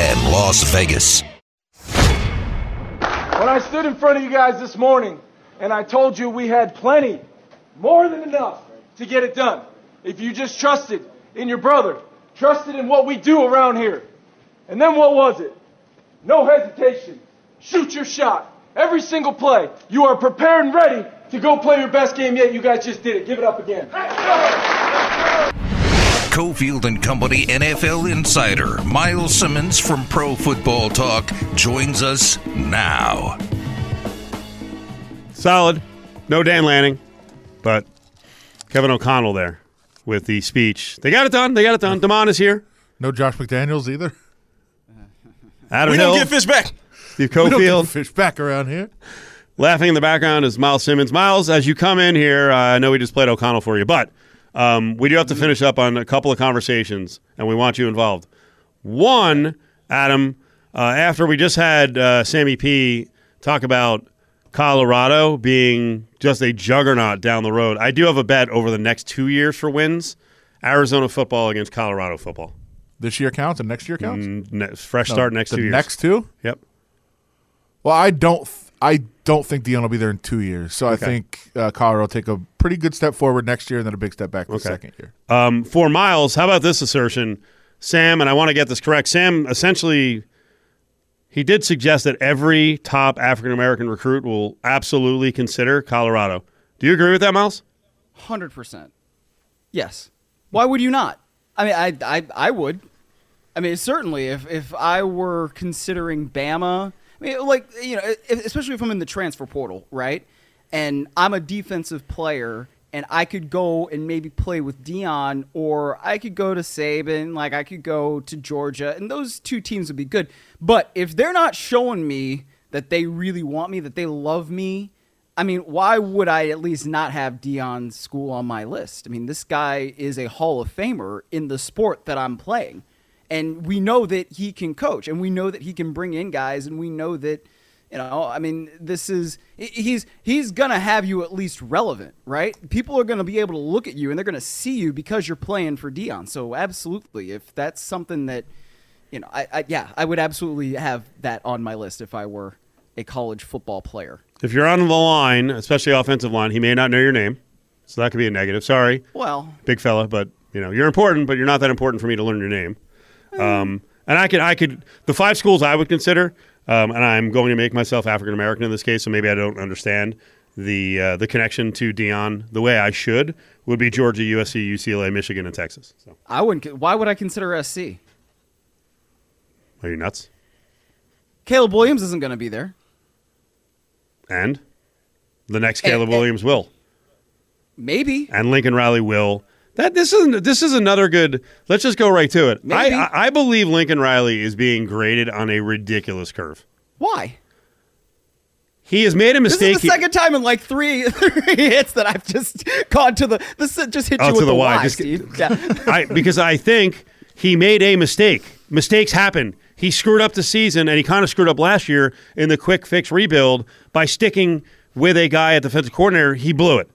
ESPN Las Vegas. When I stood in front of you guys this morning and I told you we had plenty, more than enough to get it done, if you just trusted in your brother, trusted in what we do around here. And then what was it? No hesitation. Shoot your shot. Every single play. You are prepared and ready to go play your best game yet. You guys just did it. Give it up again. Cofield and Company NFL insider Myles Simmons from Pro Football Talk joins us now. Solid. No Dan Lanning, but Kevin O'Connell there with the speech. They got it done. They got it done. Damon is here. No Josh McDaniels either. Adam We Hill, don't get fish back. Steve We don't get Cofield. fish back around here. Laughing in the background is Myles Simmons. Myles, as you come in here, uh, I know we just played O'Connell for you, but um, we do have to finish up on a couple of conversations, and we want you involved. One, Adam, uh, after we just had uh, Sammy P talk about Colorado being just a juggernaut down the road, I do have a bet over the next two years for wins Arizona football against Colorado football. This year counts and next year counts. Mm, ne- fresh No, start next the two years. Next two. Yep. Well, I don't. th- I don't think Deion will be there in two years. So I think uh, Colorado will take a pretty good step forward next year, and then a big step back the Okay. second year. Um, for Myles, how about this assertion? Sam, and I want to get this correct. Sam essentially, he did suggest that every top African American recruit will absolutely consider Colorado. Do you agree with that, Myles? Hundred percent. Yes. Why would you not? I mean, I, I, I would. I mean, certainly, if if I were considering Bama, I mean, like you know, especially if I'm in the transfer portal, right? And I'm a defensive player, and I could go and maybe play with Deion, or I could go to Saban, like I could go to Georgia, and those two teams would be good. But if they're not showing me that they really want me, that they love me, I mean, why would I at least not have Deion's school on my list? I mean, this guy is a Hall of Famer in the sport that I'm playing. And we know that he can coach and we know that he can bring in guys and we know that you know, I mean, this is he's he's going to have you at least relevant, right? People are going to be able to look at you and they're going to see you because you're playing for Deion. So absolutely, if that's something that you know, I, I yeah, I would absolutely have that on my list if I were a college football player. If you're on the line, especially offensive line, he may not know your name, so that could be a negative. Sorry, Well, big fella, but you know you're important, but you're not that important for me to learn your name. Um, and I could, I could, the five schools I would consider, um, and I'm going to make myself African American in this case, so maybe I don't understand the uh, the connection to Deion the way I should. Would be Georgia, USC, UCLA, Michigan, and Texas. So, I wouldn't. Why would I consider SC? are you nuts? Caleb Williams isn't going to be there. And the next And- Caleb and- Williams will, Maybe. and Lincoln Riley will. That this is this is another good. Let's just go right to it. I, Maybe. I I believe Lincoln Riley is being graded on a ridiculous curve. Why? He has made a mistake. This is the second time in like three, three hits that I've just gone to the. This just hit Oh, you with the the Y. Y, Just- Steve. Yeah. I, because I think he made a mistake. Mistakes happen. He screwed up the season, and he kind of screwed up last year in the quick fix rebuild by sticking with a guy at the defensive coordinator. He blew it.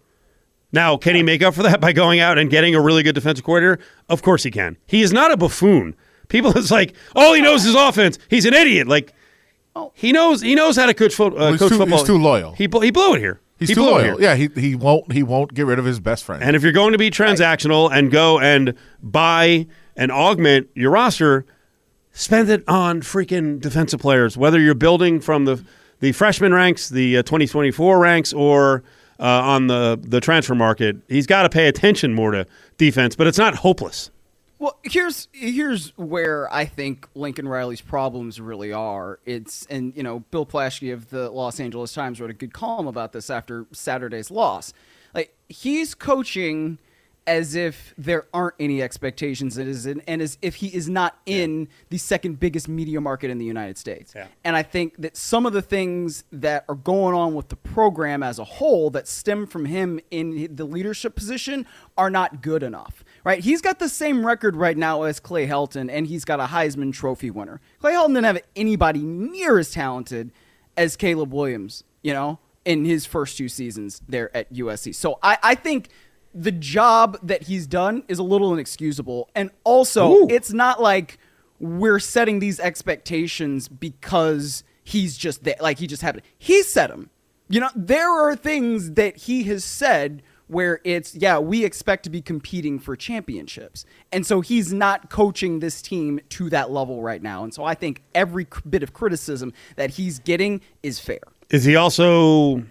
Now, can he make up for that by going out and getting a really good defensive coordinator? Of course he can. He is not a buffoon. People is like, all he knows is offense. He's an idiot. Like he knows he knows how to coach, fo- uh, he's coach too- football. he's too loyal. He bl- he blew it here. He's he too blew it loyal. here. Yeah, he he won't he won't get rid of his best friend. And if you're going to be transactional and go and buy and augment your roster, spend it on freaking defensive players. Whether you're building from the the freshman ranks, the uh, 2024 ranks, or uh, on the the transfer market, he's got to pay attention more to defense. But it's not hopeless. Well, here's here's where I think Lincoln Riley's problems really are. It's and you know Bill Plaschke of the Los Angeles Times wrote a good column about this after Saturday's loss. Like he's coaching as if there aren't any expectations in, and as if he is not in the second biggest media market in the United States. Yeah. And I think that some of the things that are going on with the program as a whole that stem from him in the leadership position are not good enough. Right? He's got the same record right now as Clay Helton, and he's got a Heisman Trophy winner. Clay Helton didn't have anybody near as talented as Caleb Williams, you know, in his first two seasons there at USC. So I, I think the job that he's done is a little inexcusable. And also, Ooh. it's not like we're setting these expectations because he's just there, like he just happened. He set them. You know, there are things that he has said where it's yeah, we expect to be competing for championships. And so he's not coaching this team to that level right now. And so I think every bit of criticism that he's getting is fair. Is he also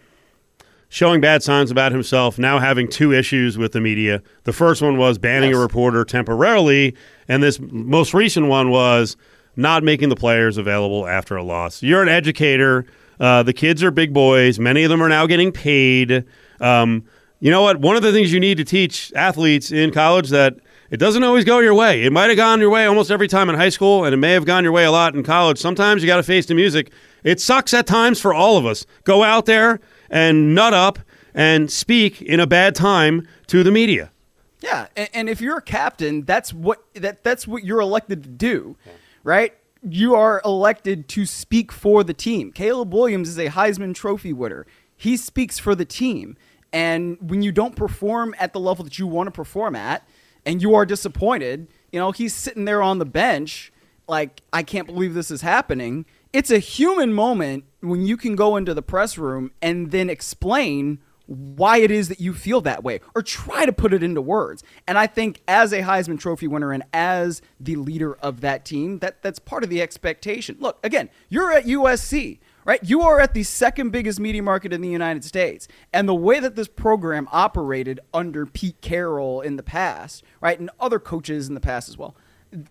showing bad signs about himself, now having two issues with the media? The first one was banning Yes. a reporter temporarily, and this most recent one was not making the players available after a loss. You're an educator. Uh, the kids are big boys. Many of them are now getting paid. Um, you know what? One of the things you need to teach athletes in college that it doesn't always go your way. It might have gone your way almost every time in high school, and it may have gone your way a lot in college. Sometimes you got to face the music. It sucks at times for all of us. Go out there and nut up and speak in a bad time to the media. Yeah, and, if you're a captain, that's what that that's what you're elected to do, right? You are elected to speak for the team. Caleb Williams is a Heisman Trophy winner. He speaks for the team, and when you don't perform at the level that you want to perform at, and you are disappointed, you know he's sitting there on the bench, like I can't believe this is happening. It's a human moment when you can go into the press room and then explain why it is that you feel that way or try to put it into words. And I think as a Heisman Trophy winner and as the leader of that team, that that's part of the expectation. Look, again, you're at USC, right? You are at the second biggest media market in the United States. And the way that this program operated under Pete Carroll in the past, right, and other coaches in the past as well,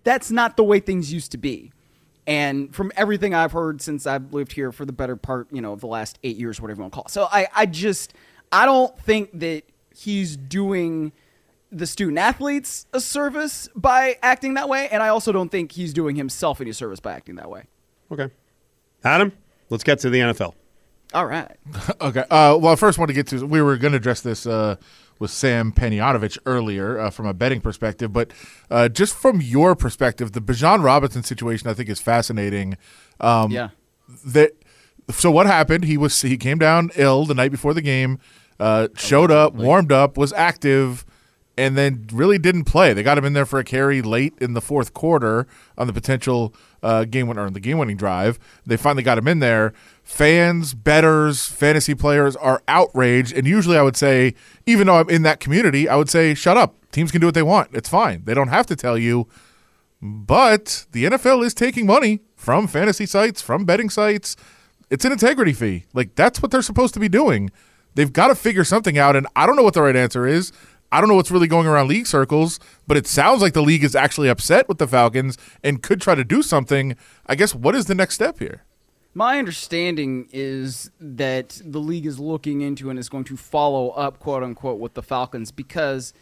that's not the way things used to be. And from everything I've heard since I've lived here for the better part, you know, of the last eight years, whatever you want to call it. So I, I just, I don't think that he's doing the student athletes a service by acting that way. And I also don't think he's doing himself any service by acting that way. Okay. Adam, let's get to the NFL. All right. Okay. Uh, well, I first want to get to we were going to address this uh, with Sam Panayotovich earlier uh, from a betting perspective, but uh, just from your perspective, the Bijan Robinson situation I think is fascinating. Um, yeah. That so what happened? He was he came down ill the night before the game, uh, showed up, warmed up, was active, and then really didn't play. They got him in there for a carry late in the fourth quarter on the potential uh, game winner, the game winning drive. They finally got him in there. Fans, betters, fantasy players are outraged, and usually I would say, even though I'm in that community, I would say, shut up. Teams can do what they want. It's fine. They don't have to tell you. But the NFL is taking money from fantasy sites, from betting sites. It's an integrity fee. Like that's what they're supposed to be doing. They've got to figure something out, and I don't know what the right answer is. I don't know what's really going around league circles, but it sounds like the league is actually upset with the Falcons and could try to do something. I guess what is the next step here? My understanding is that the league is looking into and is going to follow up, quote unquote, with the Falcons because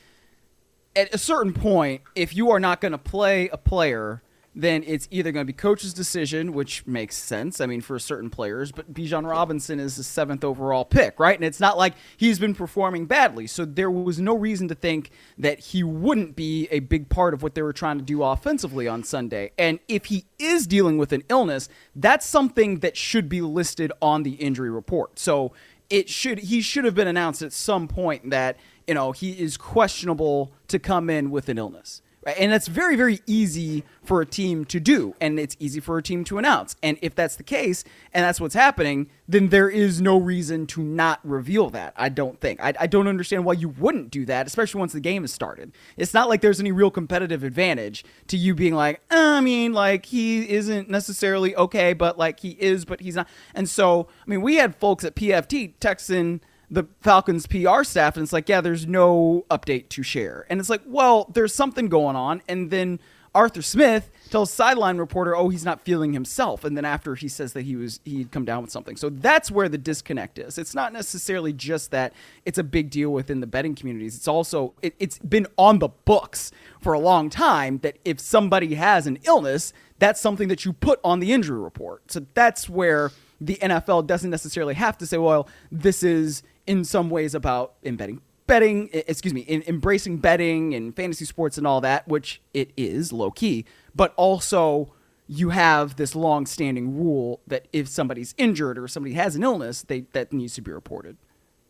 at a certain point, if you are not going to play a player, then it's either going to be coach's decision, which makes sense. I mean, for certain players, but Bijan Robinson is the seventh overall pick, right? And it's not like he's been performing badly. So there was no reason to think that he wouldn't be a big part of what they were trying to do offensively on Sunday. And if he is dealing with an illness, that's something that should be listed on the injury report. So it should he should have been announced at some point that you know he is questionable to come in with an illness and that's very very easy for a team to do and it's easy for a team to announce. And if that's the case and that's what's happening then there is no reason to not reveal that i don't think. I, I don't understand why you wouldn't do that especially once the game has started. It's not like there's any real competitive advantage to you being like "Uh, i mean like he isn't necessarily okay but like he is but he's not. And so i mean we had folks at pft texting the Falcons PR staff, and it's like, yeah, there's no update to share. And it's like, well, there's something going on. And then Arthur Smith tells sideline reporter, oh, he's not feeling himself. And then after he says that he was he'd come down with something. So that's where the disconnect is. It's not necessarily just that it's a big deal within the betting communities. It's also it, it's been on the books for a long time that if somebody has an illness, that's something that you put on the injury report. So that's where the NFL doesn't necessarily have to say, well, this is in some ways about embedding betting, excuse me, in embracing betting and fantasy sports and all that, which it is low key, but also you have this long standing rule that if somebody's injured or somebody has an illness, they that needs to be reported.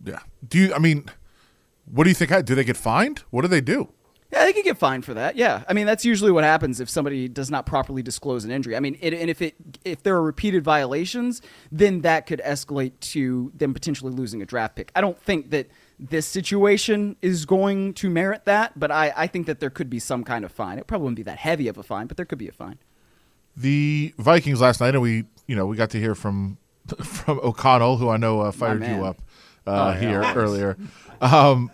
Yeah. Do you? I mean, what do you think? Do they get fined? What do they do? Yeah, they could get fined for that. Yeah, I mean that's usually what happens if somebody does not properly disclose an injury. I mean, it, and if it if there are repeated violations, then that could escalate to them potentially losing a draft pick. I don't think that this situation is going to merit that, but I, I think that there could be some kind of fine. It probably wouldn't be that heavy of a fine, but there could be a fine. The Vikings last night, and we you know we got to hear from from O'Connell, who I know uh, fired you up uh, Oh, yeah. here earlier. Um,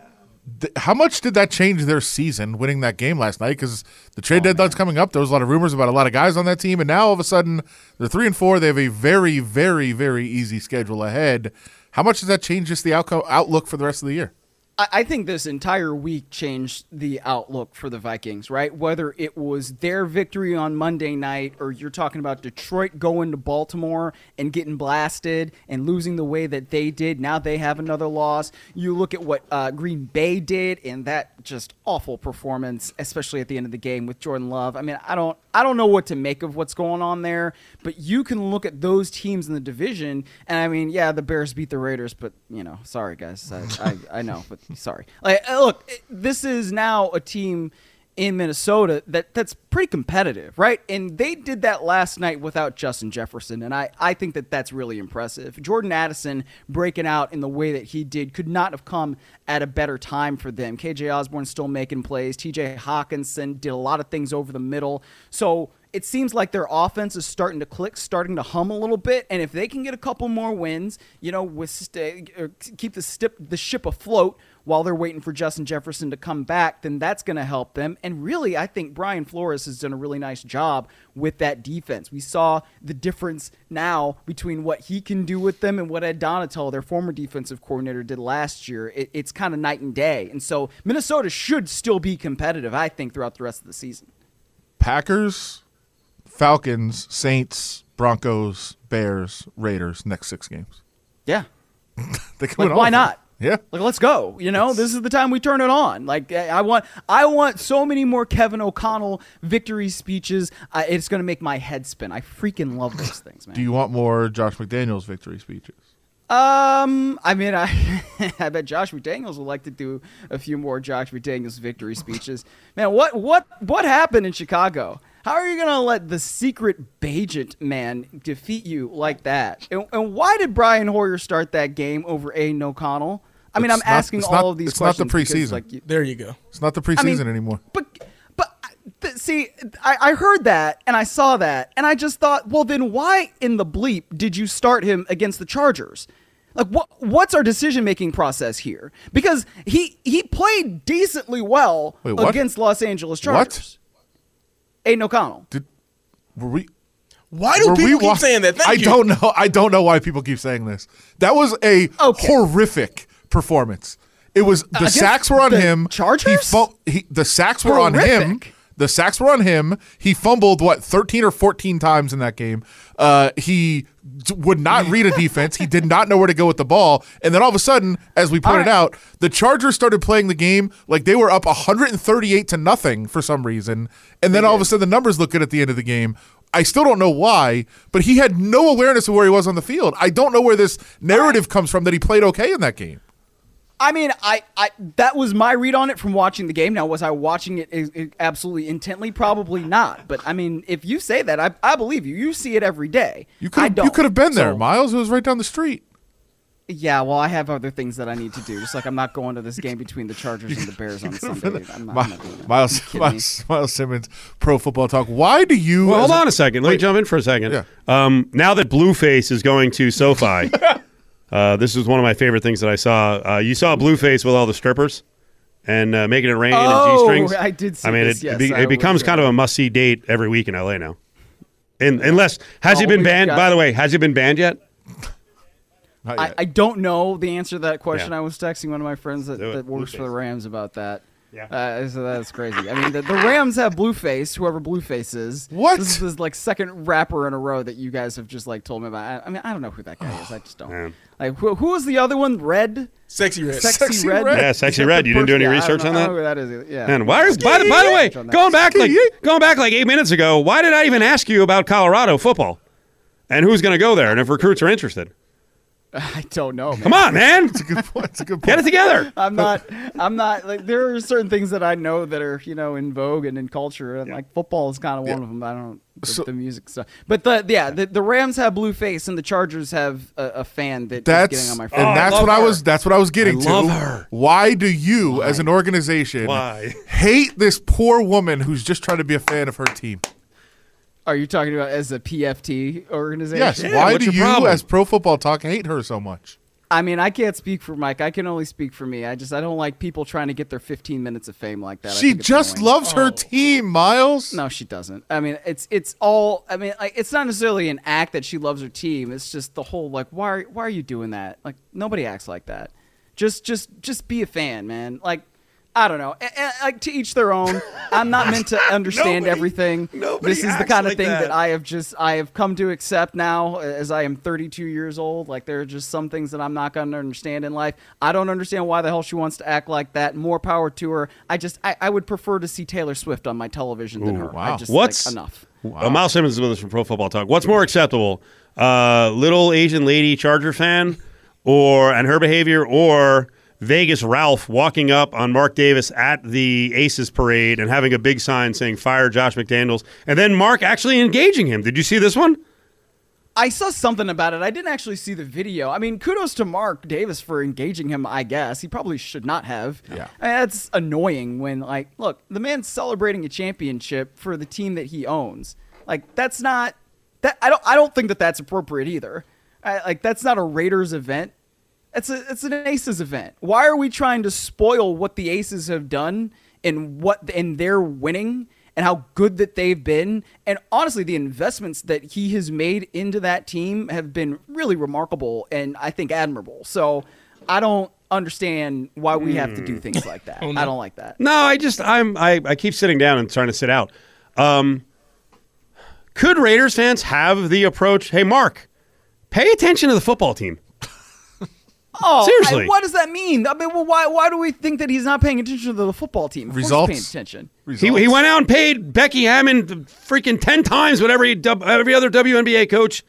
th- how much did that change their season, winning that game last night? Because the trade Oh, deadline's coming up. There was a lot of rumors about a lot of guys on that team, and now all of a sudden they're three and four. They have a very, very, very easy schedule ahead. How much does that change just the outcome outlook for the rest of the year? I, think this entire week changed the outlook for the Vikings, right? Whether it was their victory on Monday night or you're talking about Detroit going to Baltimore and getting blasted and losing the way that they did. Now they have another loss. You look at what uh, Green Bay did and that just awful performance, especially at the end of the game with Jordan Love. I mean, I don't I don't know what to make of what's going on there, but you can look at those teams in the division, and I mean, yeah, the Bears beat the Raiders, but you know, sorry guys, I I, I know, but sorry. Like, look, this is now a team in Minnesota that that's pretty competitive, right? And they did that last night without Justin Jefferson, and I I think that that's really impressive. Jordan Addison breaking out in the way that he did could not have come at a better time for them. KJ Osborn still making plays. TJ Hockenson did a lot of things over the middle. So it seems like their offense is starting to click, starting to hum a little bit. And if they can get a couple more wins, you know, with st- uh, keep the, stip- the ship afloat while they're waiting for Justin Jefferson to come back, then that's going to help them. And really, I think Brian Flores has done a really nice job with that defense. We saw the difference now between what he can do with them and what Ed Donatell, their former defensive coordinator, did last year. It, it's kind of night and day. And so Minnesota should still be competitive, I think, throughout the rest of the season. Packers, Falcons, Saints, Broncos, Bears, Raiders. Next six games. Yeah. They Like, why not? Yeah. Like, let's go. You know, this is the time we turn it on. Like, I I want, I want so many more Kevin O'Connell victory speeches. Uh, it's going to make my head spin. I freaking love those things, man. Do you want more Josh McDaniels victory speeches? Um, I mean, I, I bet Josh McDaniels would like to do a few more Josh McDaniels victory speeches. Man, what, what, what happened in Chicago? How are you gonna let the secret Bagent man defeat you like that? And, and why did Brian Hoyer start that game over Aidan O'Connell? I mean, It's I'm not- asking all not- of these it's not the questions. because, preseason. like, you- There you go. It's not the I preseason mean, anymore. But but th- see, I, I heard that and I saw that and I just thought, well, then why in the bleep did you start him against the Chargers? Like what what's our decision making process here? Because he he played decently well Wait, against Los Angeles Chargers. What? Chargers. Aidan O'Connell. Did were we? Why do people we keep wa- saying that? Thank I you. don't know. I don't know why people keep saying this. That was a Okay. horrific performance. It was the Against sacks were on the him. Chargers? He, fu- he the sacks were on him. The sacks were on him. He fumbled what thirteen or fourteen times in that game. Uh, he would not read a defense. He did not know where to go with the ball. And then all of a sudden, as we pointed right. out, the Chargers started playing the game like they were up 138 to nothing for some reason. And then all of a sudden, the numbers look good at the end of the game. I still don't know why, but he had no awareness of where he was on the field. I don't know where this narrative comes from that he played okay in that game. I mean, I, I that was my read on it from watching the game. Now, was I watching it i- i- absolutely intently? Probably not. But I mean, if you say that, I, I believe you. You see it every day. You could you could have been there, So- Myles. It was right down the street. Yeah, well, I have other things that I need to do. Just like I'm not going to this game between the Chargers and the Bears on Sunday. I'm not, I'm not. Myles, You kidding me? Myles, Myles Simmons, Pro Football Talk. Why do you? Well, hold as a- on a second. Let me jump in for a second. Yeah. Um, now that Blueface is going to SoFi, uh, this is one of my favorite things that I saw. Uh, you saw Blueface with all the strippers and uh, making it rain Oh, and G strings. I did see I mean, this, it, yes, be- I it becomes kind of a must see date every week in LA now. And, unless has he been banned? By the way, has he been banned yet? Not I. I don't know the answer to that question. Yeah. I was texting one of my friends that, that works for the Rams about that. Yeah. Uh, so that's crazy. I mean, the, the Rams have Blueface, whoever Blueface is. What? This is like second rapper in a row that you guys have just like told me about. I, I mean, I don't know who that guy is. I just don't. Man. Like, who, who was the other one? Red? Sexy red. Sexy, Sexy Red? Red? Yeah, Sexy Red. You didn't do any person? Yeah, I don't research know- on I that? don't know who that is. Yeah. Man, why? By the, by the way, going back like going back like eight minutes ago, why did I even ask you about Colorado football and who's going to go there and if recruits are interested? I don't know. Man. Come on, man. It's a good point. It's a good point. Get it together. I'm not. I'm not like there are certain things that I know that are you know in vogue and in culture, and like football is kind of one of them. I don't the, So- the music stuff, but the yeah, the, the Rams have Blueface and the Chargers have a, a fan that is That's getting on my and phone. that's oh, love what I was. That's what I was getting I to. love her. Why do you, as an organization, Why? hate this poor woman who's just trying to be a fan of her team? Are you talking about as a PFT organization? Yes. Yeah, Why do you, problem? as Pro Football Talk, hate her so much? I mean, I can't speak for Mike. I can only speak for me. I just I don't like people trying to get their 15 minutes of fame like that. She just annoying. loves her oh. team, Myles. No, she doesn't. I mean, it's it's all. I mean, like, it's not necessarily an act that she loves her team. It's just the whole like, why why are you doing that? Like nobody acts like that. Just just just be a fan, man. Like I don't know. A- a- like to each their own. I'm not meant to understand Nobody- everything. nobody this is the kind of like thing that. that. I have just I have come to accept now as I am 32 years old. Like there are just some things that I'm not going to understand in life. I don't understand why the hell she wants to act like that. More power to her. I just I, I would prefer to see Taylor Swift on my television than Ooh, her. wow. I just What's like, enough. Uh, Myles Simmons is with us from Pro Football Talk. What's more acceptable, uh, little Asian lady Charger fan, or and her behavior, or Vegas Ralph walking up on Mark Davis at the Aces parade and having a big sign saying "Fire Josh McDaniels," and then Mark actually engaging him? Did you see this one? I saw something about it. I didn't actually see the video. I mean, kudos to Mark Davis for engaging him. I guess he probably should not have. Yeah. I mean, that's annoying. When like, look, the man's celebrating a championship for the team that he owns. Like, that's not that. I don't. I don't think that that's appropriate either. I, like, that's not a Raiders event. It's a. It's an Aces event. Why are we trying to spoil what the Aces have done and what and their winning? and how good that they've been. And honestly, the investments that he has made into that team have been really remarkable and I think admirable. So I don't understand why we have to do things like that. I don't like that. No, I just I'm I, I keep sitting down and trying to sit out. Um, could Raiders fans have the approach? Hey, Mark, pay attention to the football team. Oh, Seriously. I- what does that mean? I mean, well, why why do we think that he's not paying attention to the football team? Of course he's Results. paying attention. He, he went out and paid Becky Hammon freaking 10 times what every, every other WNBA coach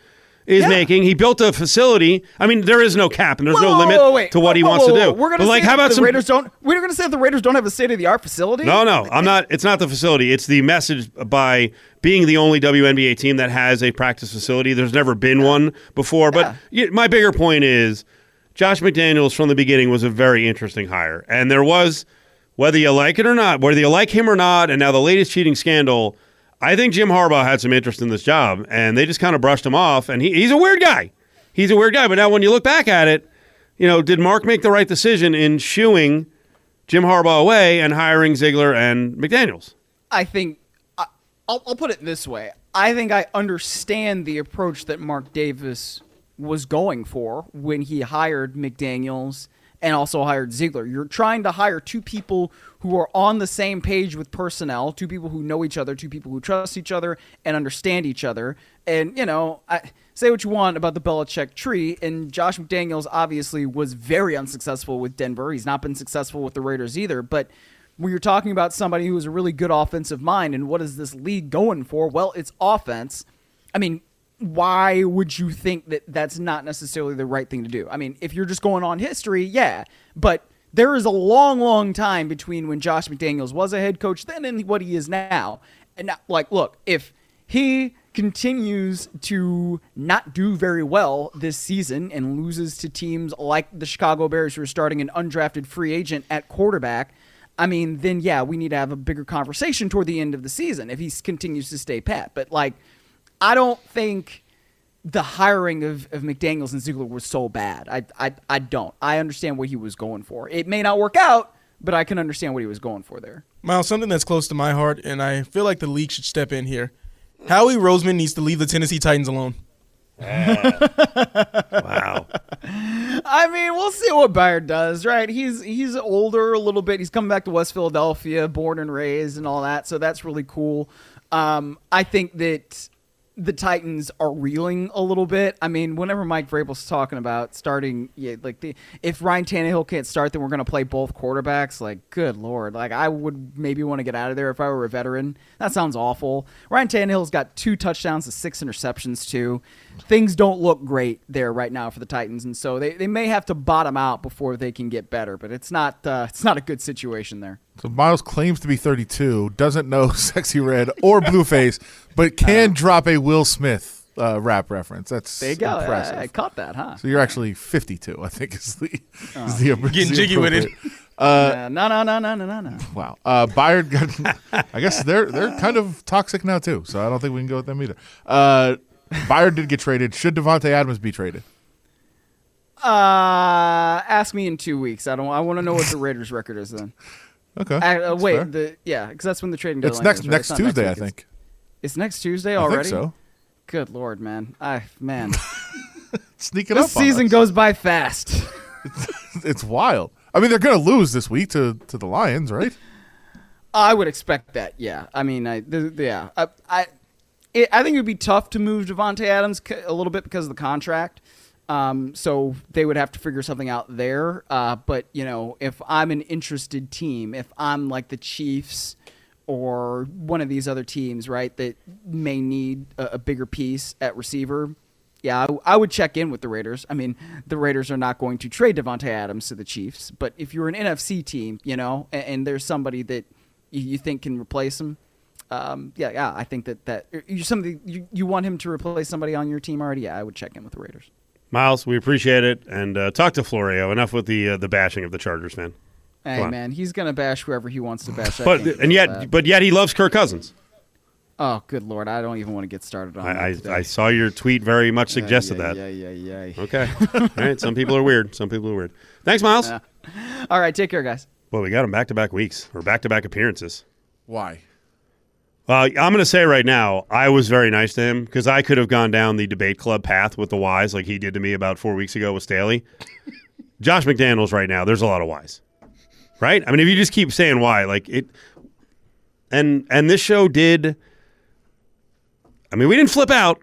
is Yeah. making. He built a facility. I mean, there is no cap and there's no limit whoa, wait. to what he Whoa, wants whoa, to do. We're gonna but like, say how that about the some. Raiders don't? We're gonna say that the Raiders don't have a state of the art facility. no, no, I'm not. It's not the facility. It's the message by being the only WNBA team that has a practice facility. There's never been one before. But Yeah. yeah, my bigger point is Josh McDaniels from the beginning was a very interesting hire. And there was, whether you like it or not, whether you like him or not, and now the latest cheating scandal, I think Jim Harbaugh had some interest in this job, and they just kind of brushed him off. And he, he's a weird guy. He's a weird guy. But now when you look back at it, you know, did Mark make the right decision in shooing Jim Harbaugh away and hiring Ziegler and McDaniels? I think I'll, I'll put it this way. I think I understand the approach that Mark Davis was going for when he hired McDaniels and also hired Ziegler. You're trying to hire two people who are on the same page with personnel, two people who know each other, two people who trust each other and understand each other. And, you know, I say what you want about the Belichick tree, and Josh McDaniels obviously was very unsuccessful with Denver. He's not been successful with the Raiders either, but when you're talking about somebody who is a really good offensive mind and what is this league going for? Well, it's offense. I mean, why would you think that that's not necessarily the right thing to do? I mean, if you're just going on history, yeah, but there is a long, long time between when Josh McDaniels was a head coach then and what he is now. And now, like, look, if he continues to not do very well this season and loses to teams like the Chicago Bears who are starting an undrafted free agent at quarterback, I mean, then yeah, we need to have a bigger conversation toward the end of the season if he continues to stay pat. But like, I don't think the hiring of, of McDaniels and Ziegler was so bad. I, I I don't. I understand what he was going for. It may not work out, but I can understand what he was going for there. Myles, something that's close to my heart, and I feel like the league should step in here. Howie Roseman needs to leave the Tennessee Titans alone. Wow. I mean, we'll see what Byard does, right? He's he's older a little bit. He's coming back to West Philadelphia, born and raised, and all that. So that's really cool. Um, I think that the Titans are reeling a little bit. I mean, whenever Mike Vrabel's talking about starting, yeah, like the, if Ryan Tannehill can't start, then we're going to play both quarterbacks. Like, good lord, like I would maybe want to get out of there if I were a veteran. That sounds awful. Ryan Tannehill's got two touchdowns to six interceptions too. Things don't look great there right now for the Titans, and so they, they may have to bottom out before they can get better. But it's not uh, it's not a good situation there. So Myles claims to be 32, doesn't know Sexy Red or Blueface, but can drop a Will Smith uh, rap reference. That's There you go. impressive. I, I caught that, huh? so you're actually 52, I think is the is the, is Getting jiggy with it. appropriate- Uh, Yeah, no, no, no, no, no, no, no. Wow. Uh, Byard got. I guess they're they're kind of toxic now too. So I don't think we can go with them either. Uh, Byard did get traded. Should Davante Adams be traded? Uh, ask me in two weeks. I don't. I want to know what the Raiders' record is then. Okay. Uh, uh, wait, fair. the yeah, because that's when the trading it's next is, right? next It's Tuesday, I week. It's- think. It's, next Tuesday I already. think so. Good lord, man. I man, Sneaking this up. on season goes by fast. It's wild. I mean, they're going to lose this week to to the Lions, right? I would expect that. Yeah. I mean, I yeah. I I, it, I think it would be tough to move Davante Adams a little bit because of the contract. Um, so they would have to figure something out there. Uh, but you know, if I'm an interested team, if I'm like the Chiefs or one of these other teams, right, that may need a, a bigger piece at receiver. Yeah, I, I would check in with the Raiders. I mean, the Raiders are not going to trade Davante Adams to the Chiefs, but if you're an NFC team, you know, and, and there's somebody that you, you think can replace him, um, yeah, yeah, I think that that you somebody you, you want him to replace somebody on your team already. Yeah, I would check in with the Raiders. Myles, we appreciate it, and uh, talk to Florio. Enough with the uh, the bashing of the Chargers, man. Hey on. man, he's gonna bash whoever he wants to bash. I But and yet, that. but yet he loves Kirk Cousins. oh, good lord, I don't even want to get started on. I, today. I, I saw your tweet very much suggested yeah, that. Yeah, yeah, yeah. Okay, all right. Some people are weird. Some people are weird. Thanks, Myles. Yeah. All right, take care, guys. Well, we got him back to back weeks or back to back appearances. Why? Well, I'm going to say right now, I was very nice to him because I could have gone down the debate club path with the whys like he did to me about four weeks ago with Staley. Josh McDaniels right now, there's a lot of whys, right? I mean, if you just keep saying why, like it, and and this show did. I mean, we didn't flip out,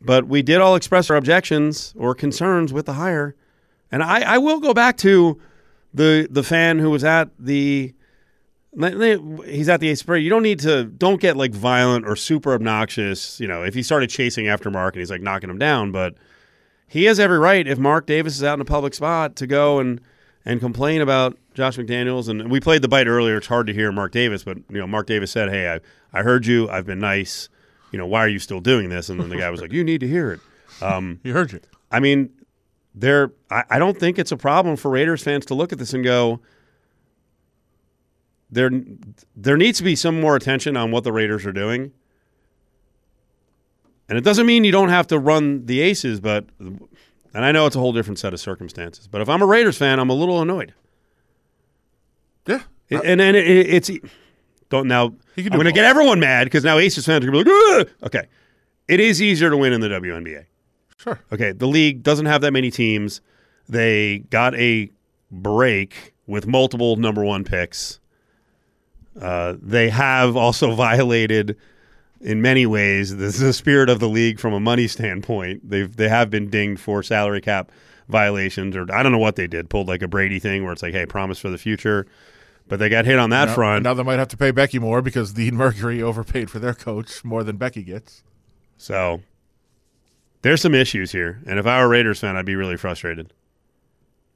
but we did all express our objections or concerns with the hire, and I, I will go back to the the fan who was at the he's at the Ace Parade. You don't need to don't get like violent or super obnoxious. You know, if he started chasing after Mark and he's like knocking him down, but he has every right if Mark Davis is out in a public spot to go and and complain about Josh McDaniels. And we played the bite earlier. It's hard to hear Mark Davis, but you know, Mark Davis said, "Hey, I I heard you. I've been nice. You know, why are you still doing this?" And then the guy was like, "You need to hear it." Um, He heard you. I mean, there. I, I don't think it's a problem for Raiders fans to look at this and go, there, there needs to be some more attention on what the Raiders are doing. And it doesn't mean you don't have to run the aces, but and I know it's a whole different set of circumstances. But if I'm a Raiders fan, I'm a little annoyed. Yeah. It- and and it, it's don't now. I'm going to get everyone mad because now Aces fans are going to be like, "Ugh!" okay. It is easier to win in the WNBA. Sure. Okay, the league doesn't have that many teams. They got a break with multiple number one picks. Uh, they have also violated, in many ways, the, the spirit of the league from a money standpoint. They've they have been dinged for salary cap violations, or I don't know what they did. Pulled like a Brady thing where it's like, hey, promise for the future. But they got hit on that Now- front. Now they might have to pay Becky more because the Mercury overpaid for their coach more than Becky gets. So there's some issues here. And if I were a Raiders fan, I'd be really frustrated.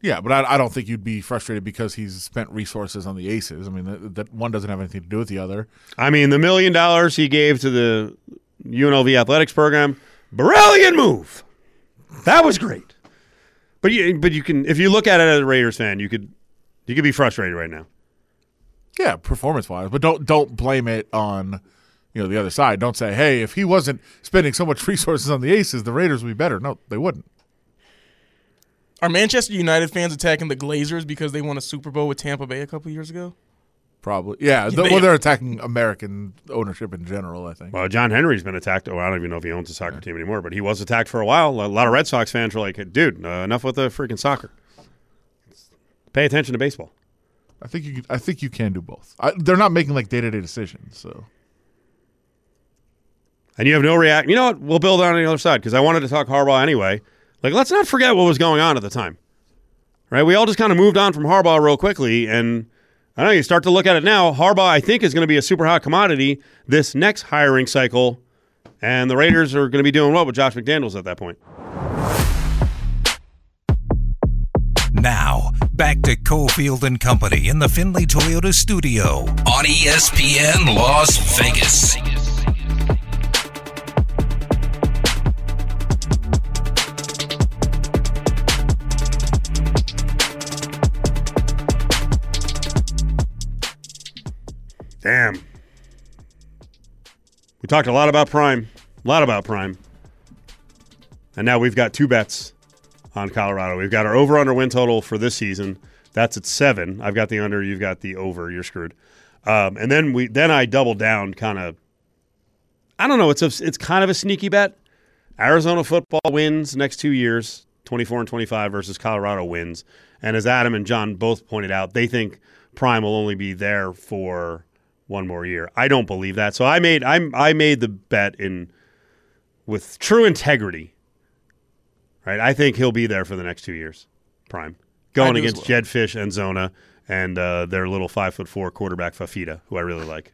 Yeah, but I, I don't think you'd be frustrated because he's spent resources on the Aces. I mean, that, that one doesn't have anything to do with the other. I mean, the million dollars he gave to the UNLV athletics program, brilliant move. That was great. But you, but you can, if you look at it as a Raiders fan, you could, you could be frustrated right now. Yeah, performance wise, but don't don't blame it on you know the other side. Don't say, hey, if he wasn't spending so much resources on the Aces, the Raiders would be better. No, they wouldn't. Are Manchester United fans attacking the Glazers because they won a Super Bowl with Tampa Bay a couple years ago? Probably, yeah. the- they- well, they're attacking American ownership in general. I think. Well, John Henry's been attacked. Oh, I don't even know if he owns a soccer team anymore, but he was attacked for a while. A lot of Red Sox fans were like, dude, uh, enough with the freaking soccer. Pay attention to baseball. I think you. I think you can do both. I, they're not making like day to day decisions. So and you have no react. You know what? We'll build on the other side because I wanted to talk Harbaugh anyway. Like, let's not forget what was going on at the time, right? We all just kind of moved on from Harbaugh real quickly, and I know. You start to look at it now. Harbaugh, I think, is going to be a super hot commodity this next hiring cycle, and the Raiders are going to be doing well with Josh McDaniels at that point. Now, back to Cofield and Company in the Findlay Toyota studio on ESPN Las Vegas. Damn. We talked a lot about Prime, a lot about Prime. And now we've got two bets on Colorado. We've got our over under win total for this season. That's at seven. I've got the under, you've got the over. You're screwed. Um, and then we then I doubled down kind of I don't know, it's a, it's kind of a sneaky bet. Arizona football wins next two years, 24 and 25 versus Colorado wins. And as Adam and John both pointed out, they think Prime will only be there for one more year. I don't believe that. So I made I I made the bet in with true integrity. Right? I think he'll be there for the next 2 years. Prime. Going against well. Jedd Fisch and Zona and uh, their little 5 foot 4 quarterback Fifita, who I really like.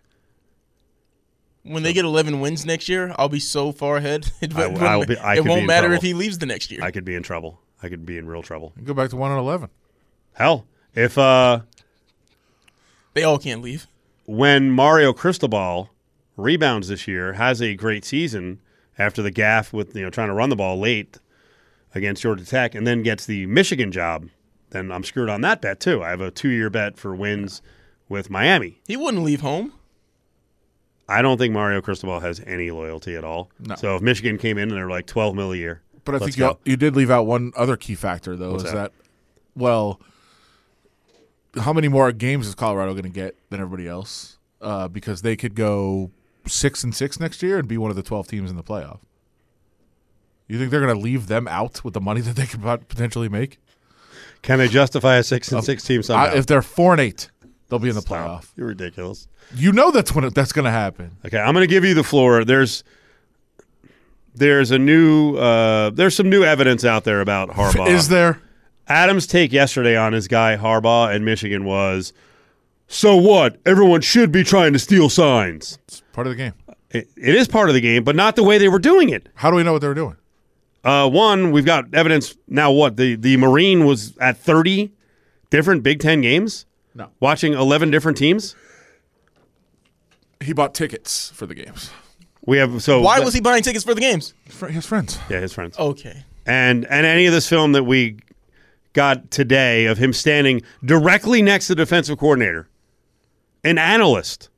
When they get 11 wins next year, I'll be so far ahead. It, I- won't- I'll be- I it won't in matter trouble. if he leaves the next year. I could be in trouble. I could be in real trouble. Go back to one and eleven. Hell, if uh they all can't leave. When Mario Cristobal rebounds this year, has a great season after the gaff with you know trying to run the ball late against Georgia Tech, and then gets the Michigan job, then I'm screwed on that bet too. I have a two year bet for wins with Miami. He wouldn't leave home. I don't think Mario Cristobal has any loyalty at all. No. So if Michigan came in and they're like 12 mil a year, But I let's think you, go. you did leave out one other key factor, though, What's is that? that? well, how many more games is Colorado going to get than everybody else? Uh, because they could go six and six next year and be one of the twelve teams in the playoff. You think they're going to leave them out with the money that they could potentially make? can they justify a six and six team somehow? I, if they're four and eight, they'll be in the Stop. playoff. You're ridiculous. You know that's when it, that's going to happen. Okay, I'm going to give you the floor. There's there's a new uh, there's some new evidence out there about Harbaugh. Is there? Adam's take yesterday on his guy Harbaugh in Michigan was, so what? Everyone should be trying to steal signs. It's part of the game. It, it is part of the game, but not the way they were doing it. How do we know what they were doing? Uh, one, we've got evidence now. What the the Marine was at 30 different Big Ten games, No. watching 11 different teams. He bought tickets for the games. We have so Why was he buying tickets for the games? For his friends. Yeah, his friends. Okay. and and any of this film that we got today of him standing directly next to the defensive coordinator, an analyst,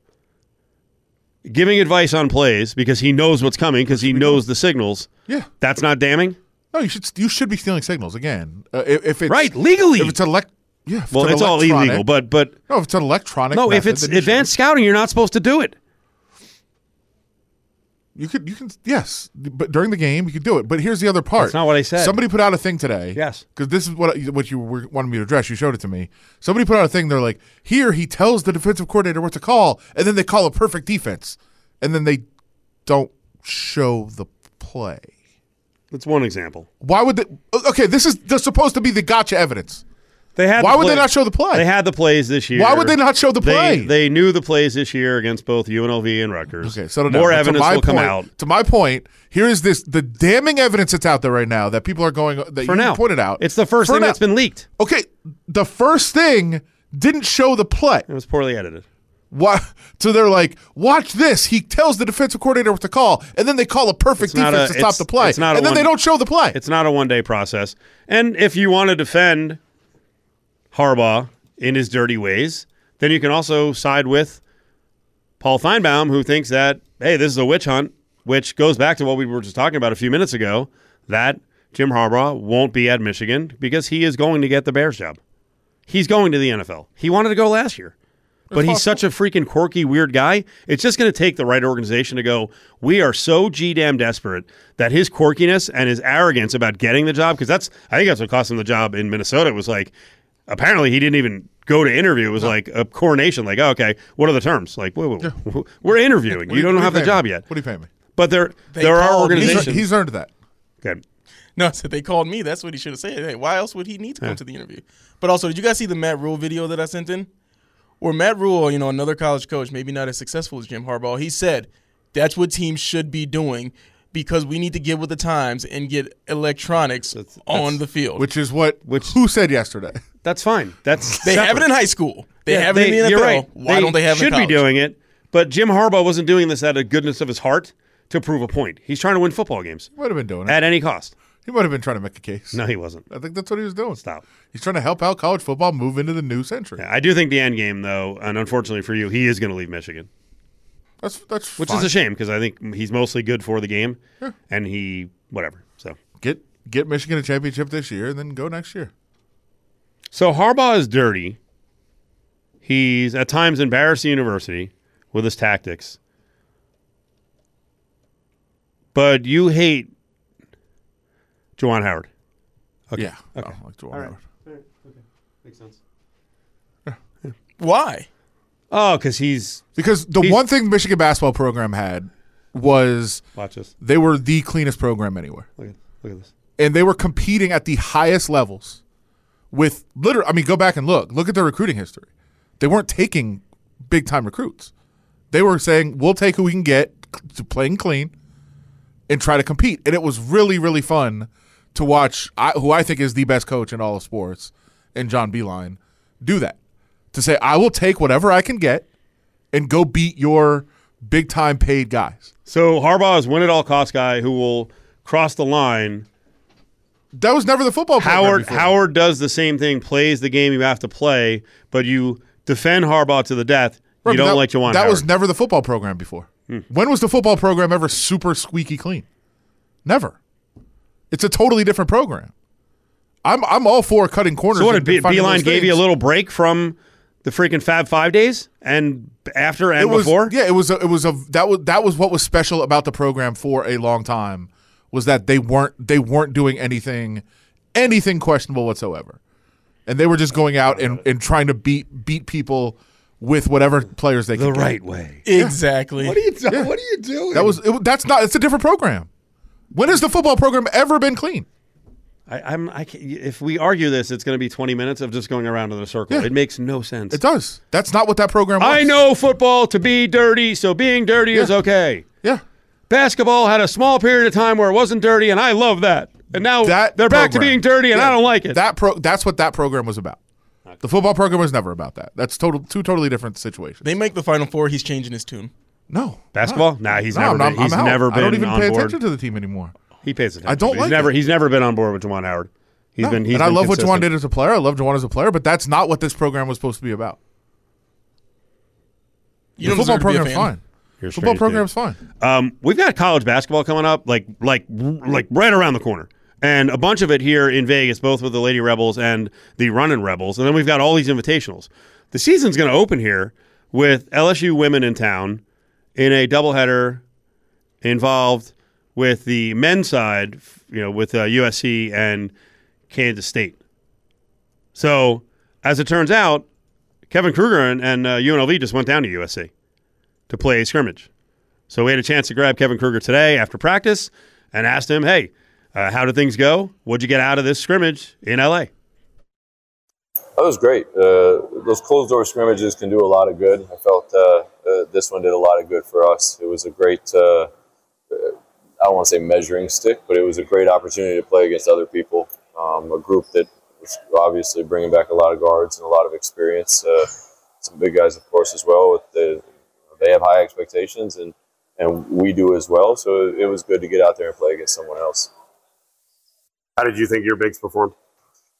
giving advice on plays because he knows what's coming because he knows the signals. Yeah. That's not damning, No, you should you should be stealing signals again. Uh, if, if it's right? Legally, If it's elect, yeah. If well, an it's all illegal, but but no, if it's an electronic. no, if it's then you should. advanced scouting, you're not supposed to do it. You could you can yes, but during the game you could do it. But here's the other part. That's not what I said. Somebody put out a thing today. Yes. because this is what what you were, wanted me to address. You showed it to me. Somebody put out a thing. They're like, here he tells the defensive coordinator what to call, and then they call a perfect defense, and then they don't show the play. That's one example. Why would they? Okay, this is supposed to be the gotcha evidence. They had. Why the would they not show the play? They had the plays this year. Why would they not show the play? They, knew the plays this year against both UNLV and Rutgers. Okay, down. More evidence my will come out. To my point, here is this the damning evidence that's out there right now that people are going that For you now, pointed out. It's the first For thing now. that's been leaked. okay. The first thing didn't show the play. It was poorly edited. Why? So they're like, watch this. He tells the defensive coordinator what to call, and then they call a perfect defense a- to stop the play, it's not and then they don't show the play. It's not a one day process. And if you want to defend Harbaugh in his dirty ways, then you can also side with Paul Finebaum, who thinks that, hey, this is a witch hunt, which goes back to what we were just talking about a few minutes ago that Jim Harbaugh won't be at Michigan because he is going to get the Bears job. He's going to the NFL. He wanted to go last year. But he's such a freaking quirky, weird guy. It's just going to take the right organization to go, we are so G damn desperate that his quirkiness and his arrogance about getting the job, because that's, I think that's what cost him the job in Minnesota, was like, apparently he didn't even go to interview. It was like a coronation, like, oh, okay, what are the terms? Like, wait, wait, we're interviewing. What You do don't what do have the pay job me? yet. What do you pay me? But there They there are called me. He's, organizations. he's earned that. Okay. No, I said they called me. That's what he should have said. Hey, why else would he need to come Yeah. to the interview? But also, did you guys see the Matt Rhule video that I sent in? Where Matt Rhule, you know, another college coach, maybe not as successful as Jim Harbaugh, he said that's what teams should be doing because we need to get with the times and get electronics That's- on the field. Which is what Which- who said yesterday. That's fine. That's they have it in high school. They Yeah, have it in the NFL. You're right. Why don't they have it should in be doing it. But Jim Harbaugh wasn't doing this out of goodness of his heart to prove a point. He's trying to win football games Might have been doing it. at any cost. He might have been trying to make a case. No, he wasn't. I think that's what he was doing. Stop. He's trying to help out college football move into the new century. I do think the end game, though, and unfortunately for you, he is going to leave Michigan, That's that's which fine. is a shame because I think he's mostly good for the game, and he whatever. So, Get get Michigan a championship this year and then go next year. so Harbaugh is dirty. He's at times embarrassed the university with his tactics, but you hate Juwan Howard. Yeah. Okay. I don't like Juwan All right. Howard. Makes sense. Why? Oh, because he's Because the He's- one thing Michigan basketball program had was watch this. they were the cleanest program anywhere. Look at look at this. and they were competing at the highest levels with literally I mean go back and look look at their recruiting history they weren't taking big time recruits they were saying we'll take who we can get to playing clean and try to compete and it was really really fun to watch I, who I think is the best coach in all of sports and John Beilein do that to say I will take whatever I can get and go beat your big time paid guys So Harbaugh is win at all cost guy who will cross the line. that was never the football program Howard. Howard does the same thing, plays the game you have to play, but you defend Harbaugh to the death. Right, you don't that, like Juwan That Howard. was never the football program before. Hmm. When was the football program ever super squeaky clean? Never. It's a totally different program. I'm I'm all for cutting corners. so what did finding Beilein gave you a little break from the freaking Fab Five days and after and It was before? yeah. It was a, it was a that was that was what was special about the program for a long time was that they weren't they weren't doing anything anything questionable whatsoever, and they were just going out and, and trying to beat beat people with whatever players they the could get. right way. Exactly. What are you doing? What are you doing? That was it, that's not it's a different program. When has the football program ever been clean? I, I'm. I can't, if we argue this, it's going to be 20 minutes of just going around in a circle. Yeah. It makes no sense. It does. That's not what that program was. I know football to be dirty, so being dirty is okay. Yeah. Basketball had a small period of time where it wasn't dirty, and I love that. And now That they're back to being dirty, and Yeah. I don't like it. That pro that's what that program was about. The football program was never about that. That's total two totally different situations. They make the Final Four. He's changing his tune. no. Basketball? not. Nah, he's No, never I'm not- been. I'm out. never been I don't even on pay board. attention to the team anymore. He pays attention. I don't He's like never. it. He's never been on board with Juwan Howard. He's No. been. He's and I been love what Juwan did as a player. I love Juwan as a player, but that's not what this program was supposed to be about. You the football deserve to be a program's fine. You're Football strange dude. program's fine. Um, we've got college basketball coming up, like like like right around the corner, and a bunch of it here in Vegas, both with the Lady Rebels and the Running Rebels, and then we've got all these invitationals. The season's going to open here with LSU women in town in a doubleheader involved with the men's side, you know, with uh, USC and Kansas State. So, as it turns out, Kevin Kruger and, and uh, UNLV just went down to USC to play a scrimmage. So we had a chance to grab Kevin Kruger today after practice and asked him, "Hey, uh, how did things go? What'd you get out of this scrimmage in LA?" That was great. Uh, those closed door scrimmages can do a lot of good. I felt uh, uh, this one did a lot of good for us. It was a great, uh, I don't want to say measuring stick, but it was a great opportunity to play against other people. Um, a group that was obviously bringing back a lot of guards and a lot of experience. Uh, some big guys, of course, as well. With the, they have high expectations, and, and we do as well. So it was good to get out there and play against someone else. How did you think your bigs performed?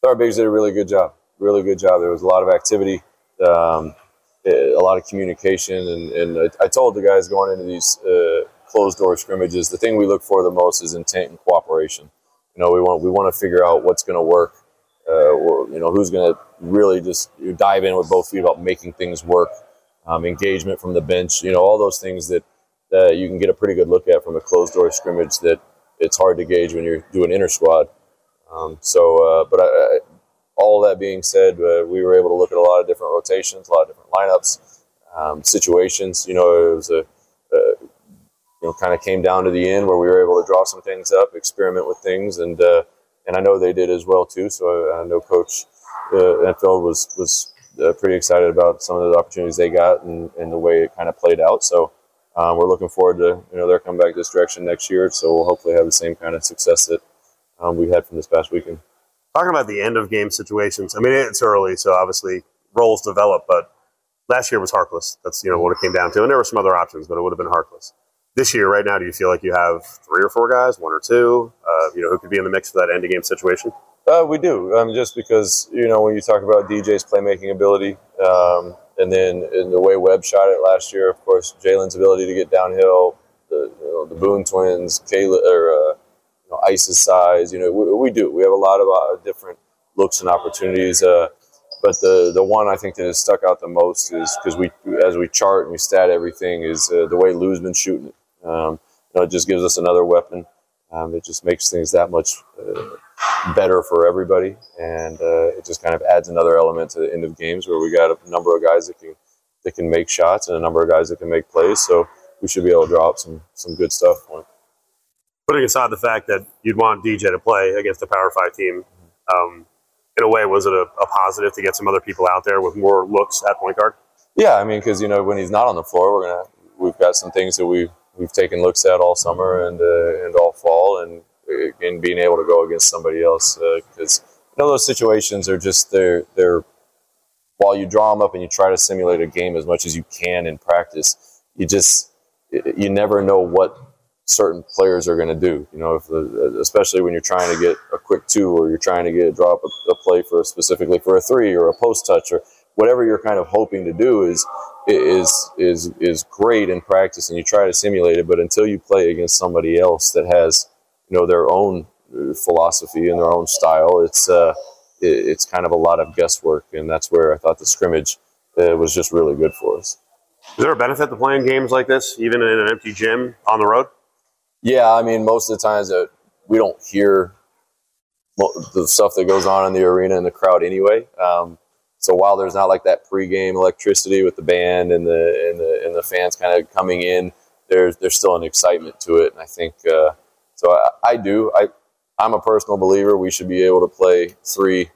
our bigs did a really good job. Really good job. There was a lot of activity, um, a lot of communication, and, and I, I told the guys going into these uh, closed door scrimmages, the thing we look for the most is intent and cooperation. You know, we want we want to figure out what's going to work. Uh, or, you know, who's going to really just dive in with both feet about making things work. Um, engagement from the bench. You know, all those things that that you can get a pretty good look at from a closed door scrimmage that it's hard to gauge when you're doing inner squad. Um, so, uh, but I, I, all that being said, uh, we were able to look at a lot of different rotations, a lot of different lineups, um, situations. You know, it was a, you know, kind of came down to the end where we were able to draw some things up, experiment with things, and uh, and I know they did as well too. So I, I know Coach uh, Enfield was was uh, pretty excited about some of the opportunities they got and, and the way it kind of played out. So um, we're looking forward to you know their comeback this direction next year. So we'll hopefully have the same kind of success that um, we had from this past weekend. Talking about the end of game situations, I mean, it's early, so obviously roles develop, but last year was Harkless. That's, you know, what it came down to. And there were some other options, but it would have been Harkless. This year, right now, do you feel like you have three or four guys, one or two, uh, you know, who could be in the mix for that end of game situation? Uh, we do, um, just because you know when you talk about DJ's playmaking ability, um, and then in the way Webb shot it last year, of course, Jalen's ability to get downhill, the you know, the Boone twins, Kayla or uh, you know, Ice's size. You know, we, we, do. We have a lot of uh, different looks and opportunities. Uh, but the the one I think that has stuck out the most is because we as we chart and we stat everything is uh, the way Lou's been shooting it. Um, you know, it just gives us another weapon. Um, it just makes things that much uh, better for everybody, and uh, it just kind of adds another element to the end of games where we got a number of guys that can that can make shots and a number of guys that can make plays. So we should be able to draw up some some good stuff. Putting aside the fact that you'd want DJ to play against a Power Five team, um, in a way, was it a, a positive to get some other people out there with more looks at point guard? Yeah, I mean, because you know when he's not on the floor, we're gonna we've got some things that we we've taken looks at all summer and uh, and all fall, and and being able to go against somebody else because uh, you know those situations are just they're they're while you draw them up and you try to simulate a game as much as you can in practice, you just you never know what certain players are going to do. You know, the, especially when you're trying to get a quick two or you're trying to get drop a, a play for specifically for a three or a post touch or whatever you're kind of hoping to do is is is is great in practice and you try to simulate it but until you play against somebody else that has you know their own uh, philosophy and their own style it's uh it, it's kind of a lot of guesswork and that's where I thought the scrimmage uh, was just really good for us. Is there a benefit to playing games like this even in an empty gym on the road? Yeah, I mean most of the times that we don't hear the stuff that goes on in the arena and the crowd anyway. Um, so while there's not like that pregame electricity with the band and the and the and the fans kind of coming in, there's there's still an excitement to it, and I think uh, so. I, I, do. I I'm a personal believer. We should be able to play three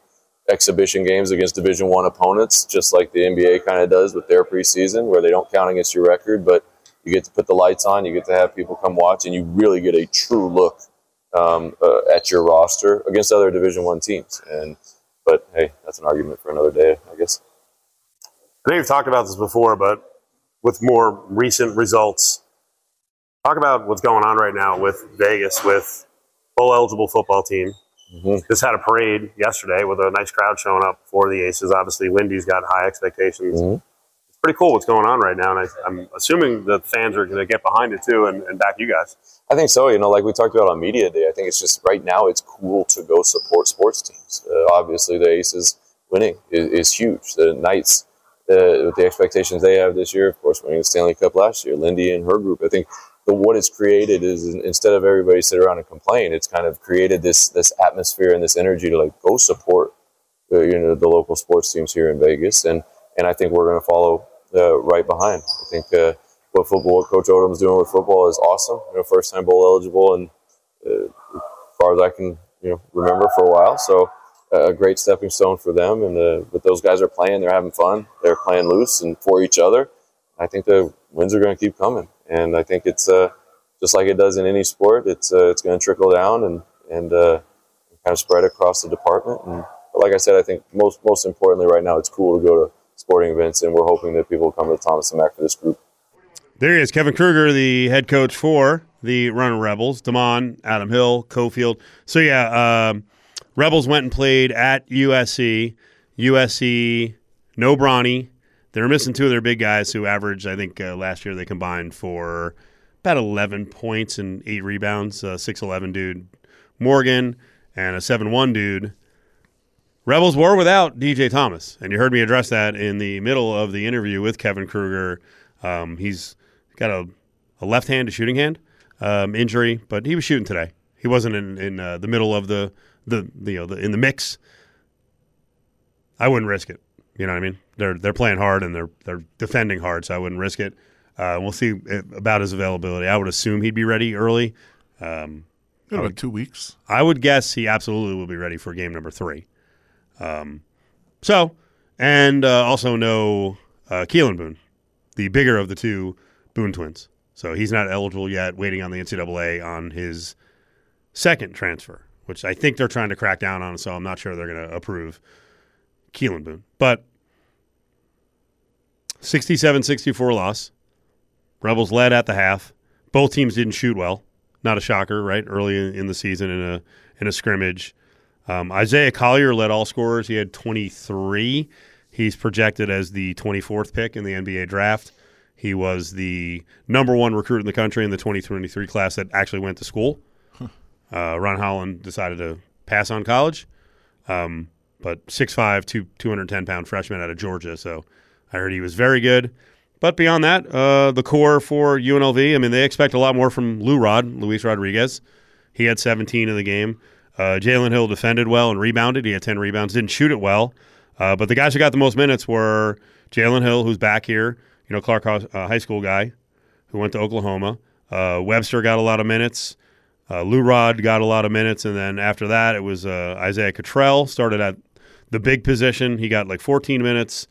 exhibition games against Division One opponents, just like the NBA kind of does with their preseason, where they don't count against your record, but you get to put the lights on, you get to have people come watch, and you really get a true look um, uh, at your roster against other Division One teams. And but hey, that's an argument for another day, I guess. I know you've talked about this before, but with more recent results, talk about what's going on right now with Vegas with bowl eligible football team. Mm-hmm. Just had a parade yesterday with a nice crowd showing up for the Aces. Obviously, Lindy's got high expectations. Mm-hmm pretty cool what's going on right now, and I, am assuming the fans are going to get behind it too and, and, back you guys. I think so. You know, like we talked about on media day, I think it's just right now it's cool to go support sports teams. Uh, obviously, the Aces winning is, is huge. The Knights, uh, with the expectations they have this year, of course, winning the Stanley Cup last year, Lindy and her group. I think the, what it's created is instead of everybody sit around and complain, it's kind of created this this atmosphere and this energy to like go support, uh, you know, the local sports teams here in Vegas, and and I think we're going to follow uh, right behind. I think uh, what football, what Coach Odom's doing with football is awesome. You know, first time bowl eligible, and uh, as far as I can, you know, remember for a while. So a great stepping stone for them. And uh, but those guys are playing, they're having fun, they're playing loose and for each other. I think the wins are going to keep coming, and I think it's uh, just like it does in any sport. It's uh, it's going to trickle down and and uh, kind of spread across the department. And like I said, I think most most importantly right now, it's cool to go to sporting events, and we're hoping that people come to Thomas and Mack for this group. There he is, Kevin Kruger, the head coach for the Running Rebels. Damon, Adam Hill, Cofield. So yeah, um, Rebels went and played at USC. USC, no Bronny. They're missing two of their big guys who averaged, I think, uh, last year they combined for about 11 points and eight rebounds. Uh, 6'11 dude Morgan and a 7'1 dude Rebels were without DJ Thomas, and you heard me address that in the middle of the interview with Kevin Kruger. Um, he's got a, a left-handed shooting hand um, injury, but he was shooting today. He wasn't in, in uh, the middle of the, the, you know the, in the mix. I wouldn't risk it. You know what I mean? They're they're playing hard and they're they're defending hard, so I wouldn't risk it. Uh, we'll see about his availability. I would assume he'd be ready early. Um, In about two weeks. I would guess he absolutely will be ready for game number three. Um, so, and uh, also no uh, Keylan Boone, the bigger of the two Boone twins. So he's not eligible yet, waiting on the NCAA on his second transfer, which I think they're trying to crack down on. So I'm not sure they're going to approve Keylan Boone. But 67 64 loss. Rebels led at the half. Both teams didn't shoot well. Not a shocker, right? Early in, the season in a in a scrimmage. Um, Isaiah Collier led all scorers. He had 23. He's projected as the 24th pick in the NBA draft. He was the number one recruit in the country in the 2023 class that actually went to school. Uh, Ron Holland decided to pass on college, um, but 6'5", two, 210 pound freshman out of Georgia. So I heard he was very good. But beyond that, uh, the core for UNLV, I mean, they expect a lot more from Lou Rod, Luis Rodriguez. He had 17 in the game. Uh, Jalen Hill defended well and rebounded. He had 10 rebounds. Didn't shoot it well. Uh, but the guys who got the most minutes were Jalen Hill, who's back here, you know, Clark uh, High School guy who went to Oklahoma. Uh, Webster got a lot of minutes. Uh, Lou Rod got a lot of minutes. And then after that, it was uh, Isaiah Cottrell started at the big position. He got like 14 minutes.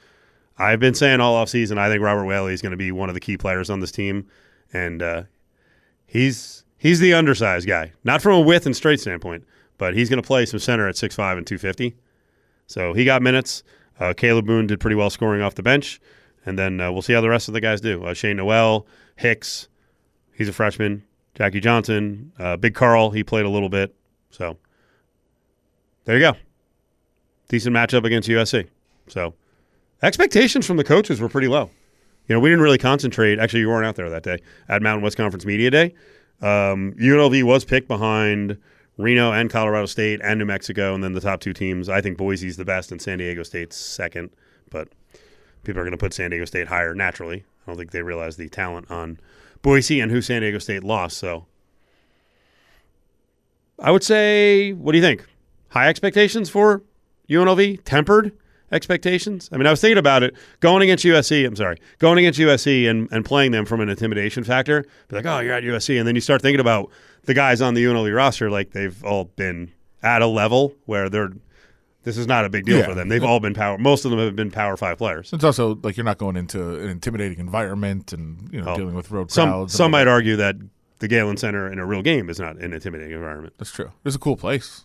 I've been saying all offseason, I think Robert Whaley is going to be one of the key players on this team. And he's he's the undersized guy, not from a width and straight standpoint, but he's going to play some center at 6'5 and 250. So he got minutes. Uh, Kalib Boone did pretty well scoring off the bench. And then uh, we'll see how the rest of the guys do. Uh, Shane Nowell, Hicks, he's a freshman. Jackie Johnson, uh, Big Carl, he played a little bit. So there you go. Decent matchup against USC. So expectations from the coaches were pretty low. You know, we didn't really concentrate. Actually, you weren't out there that day at Mountain West Conference Media Day. Um, UNLV was picked behind Reno and Colorado State and New Mexico, and then the top two teams. I think Boise's the best, and San Diego State's second. But people are going to put San Diego State higher naturally. I don't think they realize the talent on Boise and who San Diego State lost. So I would say, what do you think? High expectations for UNLV? Tempered expectations? I mean, I was thinking about it going against USC. I'm sorry, going against USC and, and playing them from an intimidation factor. Be like, oh, you're at USC. And then you start thinking about the guys on the UNLV roster, like they've all been at a level where they're this is not a big deal Yeah. for them. They've all been power. Most of them have been Power Five players. It's also like you're not going into an intimidating environment and you know Oh. dealing with road Some crowds. some might argue that the Galen Center in a real game is not an intimidating environment. That's true. It's a cool place.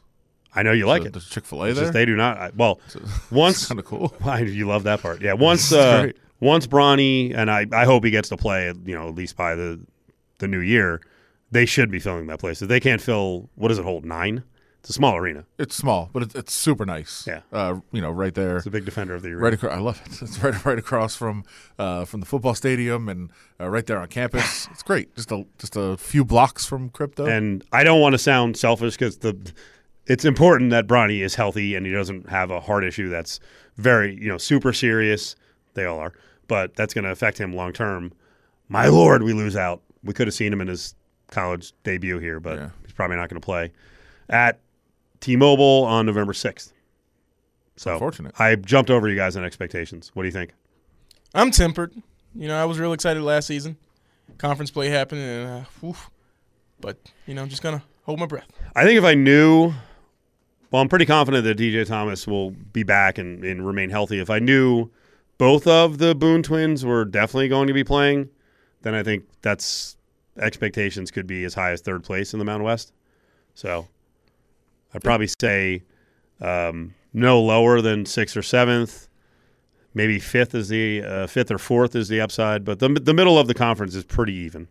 I know you like it. Chick Fil A there. just they do not. I- Well, once kind of cool. Why you love that part? Yeah, once uh, once Bronny and I, I hope he gets to play. You know, at least by the the new year, they should be filling that place. If they can't fill, what does it hold? Nine. It's a small arena. It's small, but it's, it's super nice. Yeah. Uh, you know, right there. It's a big defender of the arena. Right across, I love it. It's right right across from uh, from the football stadium and uh, right there on campus. It's great. Just a just a few blocks from crypto. And I don't want to sound selfish because the it's important that Bronny is healthy and he doesn't have a heart issue that's very you know super serious. They all are, but that's going to affect him long term. My lord, we lose out. We could have seen him in his college debut here, but Yeah. he's probably not going to play at T-Mobile on November sixth. So Unfortunate. I jumped over you guys on expectations. What do you think? I'm tempered. You know, I was real excited last season. Conference play happened, and uh, whew. but you know, I'm just gonna hold my breath. I think if I knew, well, I'm pretty confident that DJ Thomas will be back and, and remain healthy. If I knew both of the Boone twins were definitely going to be playing, then I think that's expectations could be as high as third place in the Mountain West. So I'd probably say um, no lower than sixth or seventh. Maybe fifth is the uh, fifth or fourth is the upside, but the the middle of the conference is pretty even.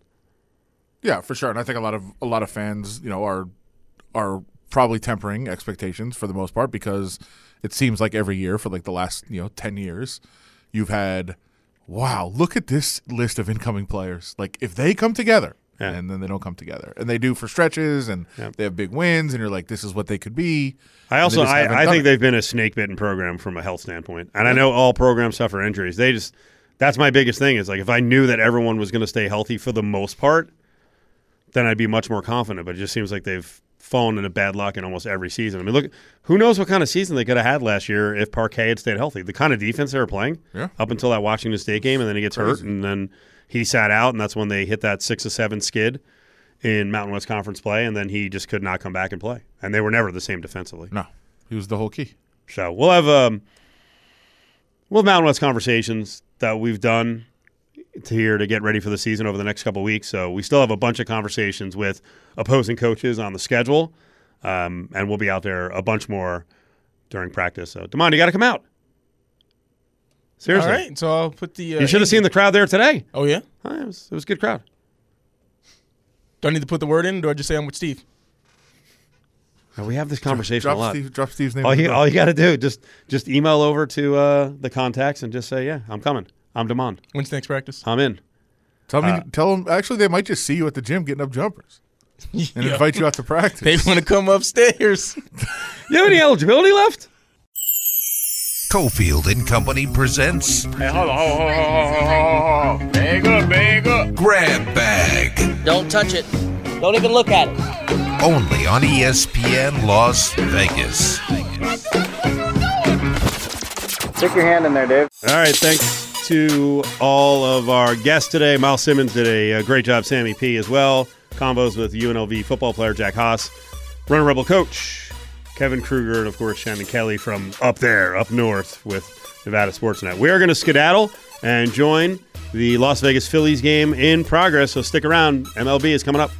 Yeah, for sure. And I think a lot of a lot of fans, you know, are are probably tempering expectations for the most part because it seems like every year for like the last, you know, 10 years, you've had wow, look at this list of incoming players. Like if they come together Yeah. and then they don't come together. And they do for stretches and they have big wins and you're like this is what they could be. I also I, I think it. they've been a snake bitten program from a health standpoint, and I know all programs suffer injuries. They just that's my biggest thing is like if I knew that everyone was going to stay healthy for the most part, then I'd be much more confident. But it just seems like they've fallen a bad luck in almost every season. I mean, look, who knows what kind of season they could have had last year if Parquet had stayed healthy. The kind of defense they were playing Yeah. up until that Washington State game, and then he gets hurt, and then he sat out, and that's when they hit that six to seven skid in Mountain West Conference play, and then he just could not come back and play. And they were never the same defensively. No, he was the whole key. So we'll have um, we'll have Mountain West conversations that we've done here to get ready for the season over the next couple of weeks. So we still have a bunch of conversations with opposing coaches on the schedule, um, and we'll be out there a bunch more during practice. So Demond, you got to come out. Seriously, All right, so I'll put the. Uh, you should have seen the crowd there today. Oh yeah. Uh, It was, it was a good crowd. Do I need to put the word in, or do I just say I'm with Steve? Uh, We have this conversation Drop a lot. Steve, drop Steve's name. All in you, all you got to do just just email over to uh, the contacts and just say, "Yeah, I'm coming. I'm Demond. When's next practice? I'm in." Tell uh, me, tell them. Actually, they might just see you at the gym getting up jumpers and Yo, invite you out to practice. They want to come upstairs. You have any eligibility left? Cofield and Company presents Hey, hold on, hold on, hold on, hold on, hold on. Bag up, bag up. Grab Bag, Don't touch it. Don't even look at it. only on ESPN Las Vegas. Stick your hand in there, Dave. All right, thanks to all of our guests today. Myles Simmons did a, uh great job, Sammy P as well. Combos with UNLV football player Jack Haas, Runner Rebel coach Kevin Kruger, and of course Shannon Kelly from up there, up north with Nevada Sportsnet. We are going to skedaddle and join the Las Vegas Phillies game in progress, so stick around. MLB is coming up.